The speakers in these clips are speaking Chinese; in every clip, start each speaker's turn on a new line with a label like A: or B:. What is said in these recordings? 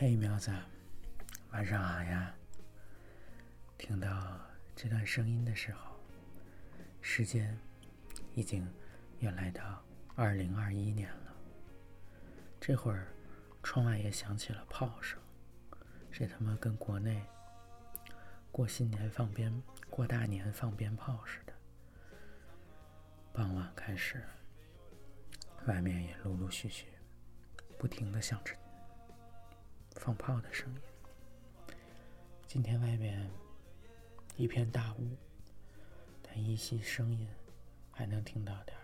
A: 嘿，苗子，晚上好呀！听到这段声音的时候，时间已经又来到二零二一年了。这会儿，窗外也响起了炮声，这他妈跟国内过新年放鞭、过大年放鞭炮似的。傍晚开始，外面也陆陆续续、不停的响着。放炮的声音。今天外面一片大雾，但依稀声音还能听到点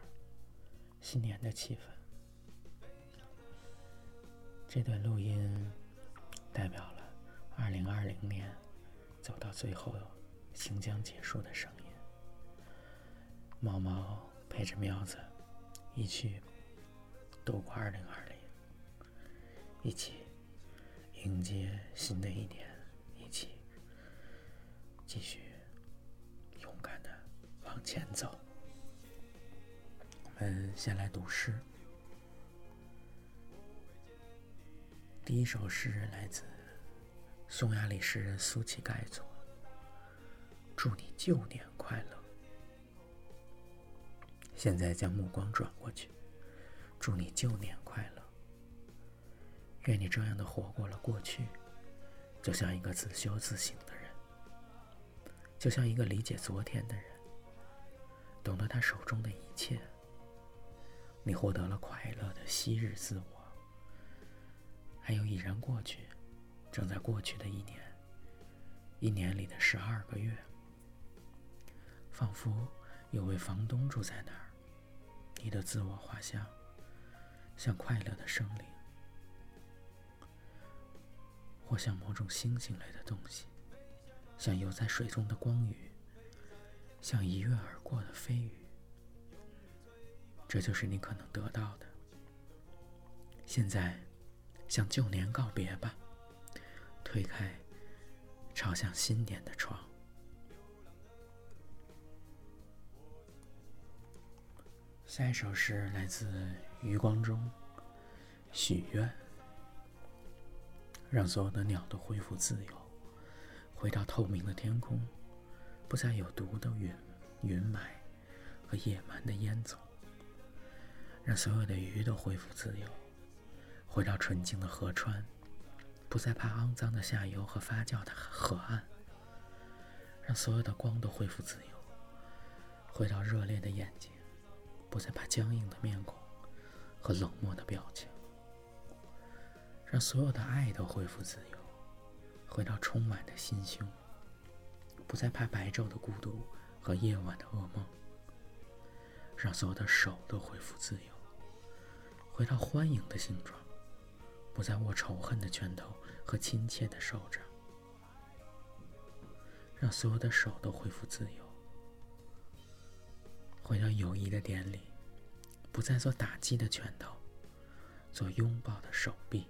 A: 新年的气氛。这段录音代表了二零二零年走到最后行将结束的声音。毛毛陪着喵子一起度过二零二零，一起。迎接新的一年，一起继续勇敢的往前走。我们先来读诗。第一首诗来自匈牙利诗人苏乞盖作：“祝你旧年快乐。”现在将目光转过去，祝你旧年。愿你这样的活过了过去，就像一个自修自省的人，就像一个理解昨天的人，懂得他手中的一切。你获得了快乐的昔日自我，还有已然过去、正在过去的一年，一年里的十二个月，仿佛有位房东住在那儿。你的自我画像，像快乐的生灵。或像某种星星类的东西，像游在水中的光鱼，像一跃而过的飞鱼。这就是你可能得到的。现在，向旧年告别吧，推开朝向新年的窗。下一首诗来自余光中，许愿。让所有的鸟都恢复自由，回到透明的天空，不再有毒的云云霾和野蛮的烟囱。让所有的鱼都恢复自由，回到纯净的河川，不再怕肮脏的下游和发酵的河岸。让所有的光都恢复自由，回到热烈的眼睛，不再怕僵硬的面孔和冷漠的表情。让所有的爱都恢复自由，回到充满的心胸，不再怕白昼的孤独和夜晚的噩梦。让所有的手都恢复自由，回到欢迎的形状，不再握仇恨的拳头和亲切的手掌。让所有的手都恢复自由，回到友谊的典礼，不再做打击的拳头，做拥抱的手臂。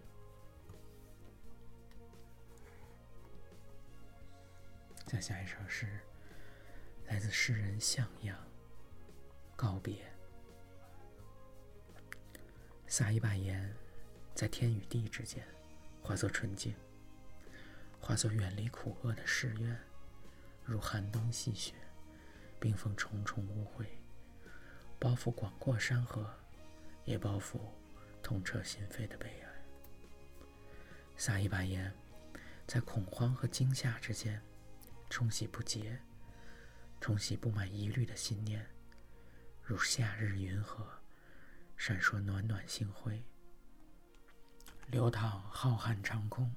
A: 再下一首诗，来自诗人向阳。告别，撒一把盐，在天与地之间，化作纯净，化作远离苦厄的誓愿，如寒冬细雪，冰封重重污秽，包覆广阔山河，也包覆痛彻心扉的悲哀。撒一把盐，在恐慌和惊吓之间。冲洗不竭，冲洗布满疑虑的信念，如夏日云河，闪烁暖暖星辉，流淌浩瀚长空，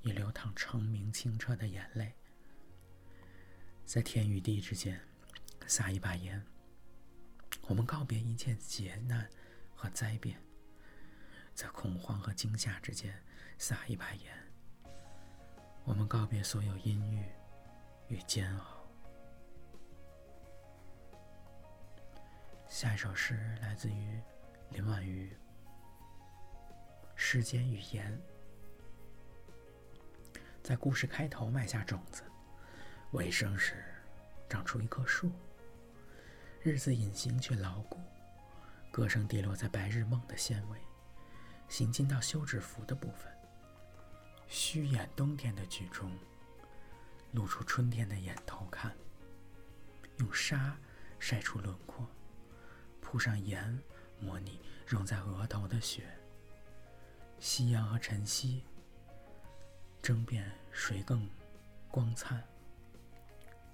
A: 也流淌澄明清澈的眼泪，在天与地之间撒一把盐。我们告别一切劫难和灾变，在恐慌和惊吓之间撒一把盐。我们告别所有阴郁。与煎熬。下一首诗来自于林婉瑜，《世间语言》。在故事开头埋下种子，尾声时长出一棵树。日子隐形却牢固，歌声滴落在白日梦的纤维，行进到休止符的部分。虚掩冬天的剧中，露出春天的眼头看。用沙晒出轮廓，铺上盐，模拟融在额头的雪。夕阳和晨曦争辩谁更光灿。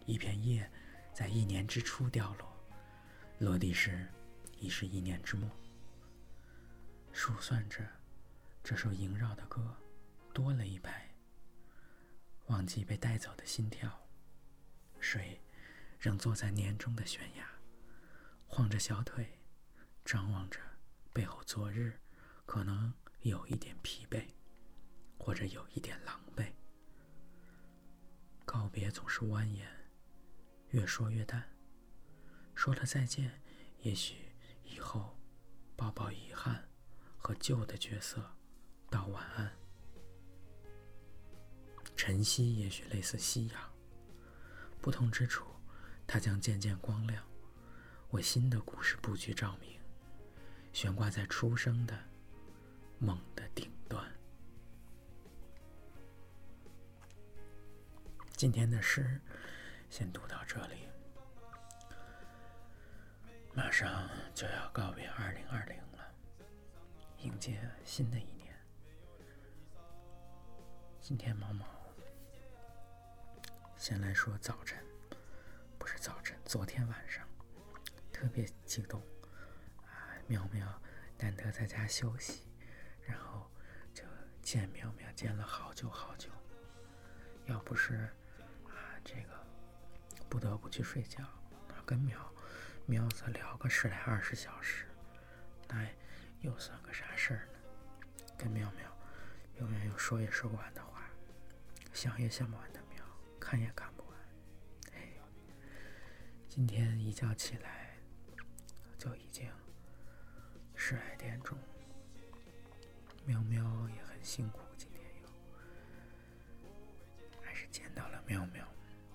A: 一片叶在一年之初掉落，落地时已是一年之末。数算着这首萦绕的歌，多了一拍。忘记被带走的心跳，水？仍坐在年中的悬崖，晃着小腿，张望着背后昨日，可能有一点疲惫，或者有一点狼狈。告别总是蜿蜒，越说越淡。说了再见，也许以后抱抱遗憾，和旧的角色道晚安。晨曦也许类似夕阳，不同之处。它将渐渐光亮，为新的故事布局照明，悬挂在出生的梦的顶端。今天的诗先读到这里，马上就要告别二零二零了，迎接新的一年。今天忙忙先来说早晨。不是早晨，昨天晚上特别激动啊！苗苗难得在家休息，然后就见苗苗见了好久好久。要不是啊这个不得不去睡觉，跟苗苗子聊个十来二十小时，那又算个啥事儿呢？跟苗苗永远有说也说不完的话，想也想不完的，看也看不完。哎。今天一觉起来就已经十来点钟，喵喵也很辛苦，今天又还是见到了喵喵。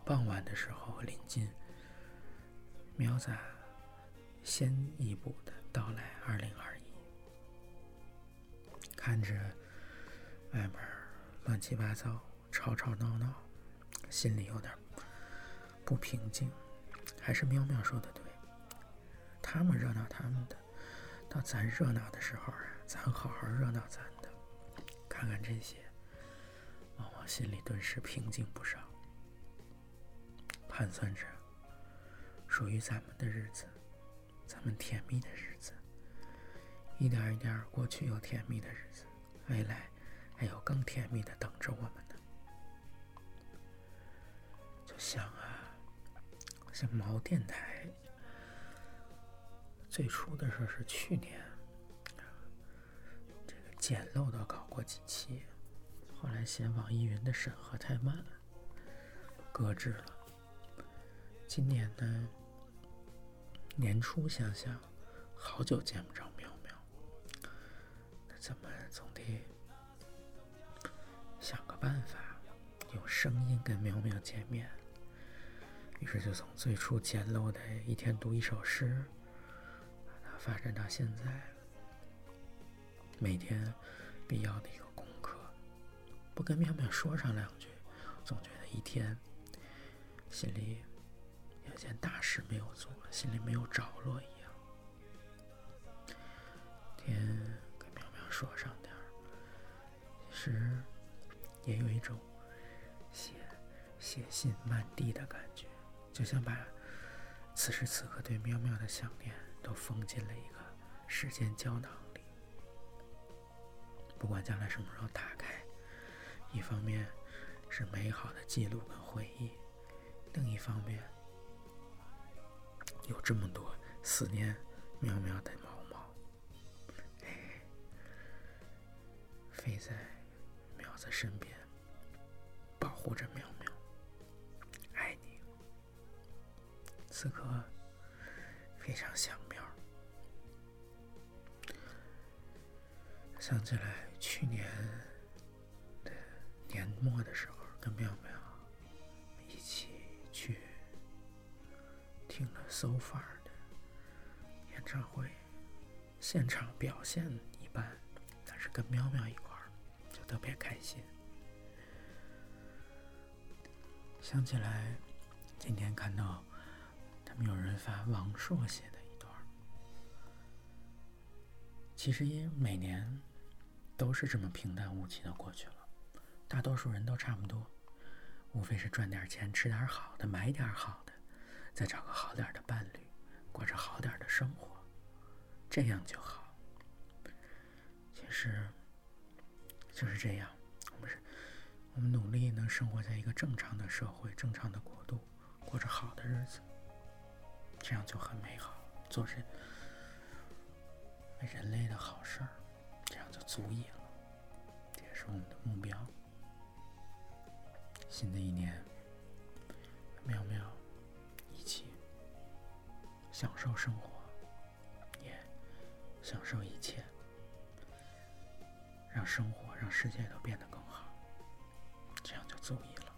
A: 傍晚的时候临近，喵仔先一步的到来，二零二一，看着外面乱七八糟、吵吵闹闹，心里有点不平静。还是喵喵说的对，他们热闹他们的，到咱热闹的时候啊，咱好好热闹咱的。看看这些，往往心里顿时平静不少。盘算着属于咱们的日子，咱们甜蜜的日子，一点一点过去有甜蜜的日子，未来还有更甜蜜的等着我们呢。就想啊。像毛电台，最初的时候是去年，这个简陋的搞过几期，后来嫌网易云的审核太慢，搁置了。今年呢，年初想想，好久见不着喵喵，那怎么总得想个办法，用声音跟喵喵见面。于是就从最初简陋的一天读一首诗，它发展到现在每天必要的一个功课。不跟妙妙说上两句，总觉得一天心里有件大事没有做，心里没有着落一样。天跟妙妙说上点儿，其实也有一种写写信漫地的感觉。就像把此时此刻对喵喵的想念都封进了一个时间胶囊里，不管将来什么时候打开，一方面是美好的记录跟回忆，另一方面有这么多思念喵喵的毛毛，哎，飞在喵子身边，保护着喵。此刻非常想喵。想起来去年的年末的时候，跟喵喵一起去听了 So Far 的演唱会，现场表现一般，但是跟喵喵一块儿就特别开心。想起来，今天看到有人发王朔写的一段其实也每年都是这么平淡无奇的过去了，大多数人都差不多，无非是赚点钱，吃点好的，买点好的，再找个好点的伴侣，过着好点的生活，这样就好。其实就是这样，我们是。我们努力能生活在一个正常的社会、正常的国度，过着好的日子，这样就很美好。做人人类的好事儿，这样就足以了。这也是我们的目标。新的一年，喵喵一起享受生活，也享受一切，让生活、让世界都变得更好。这样就足以了。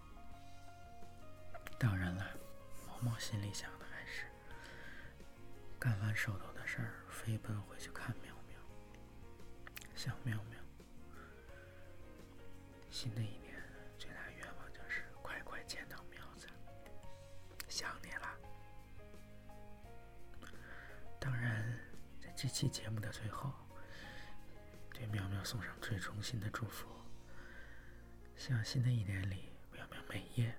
A: 当然了，毛毛心里想干完手头的事儿，飞奔回去看苗苗，想苗苗。新的一年最大愿望就是快快见到苗子，想你了。当然，在这期节目的最后，对苗苗送上最衷心的祝福。希望新的一年里，苗苗每夜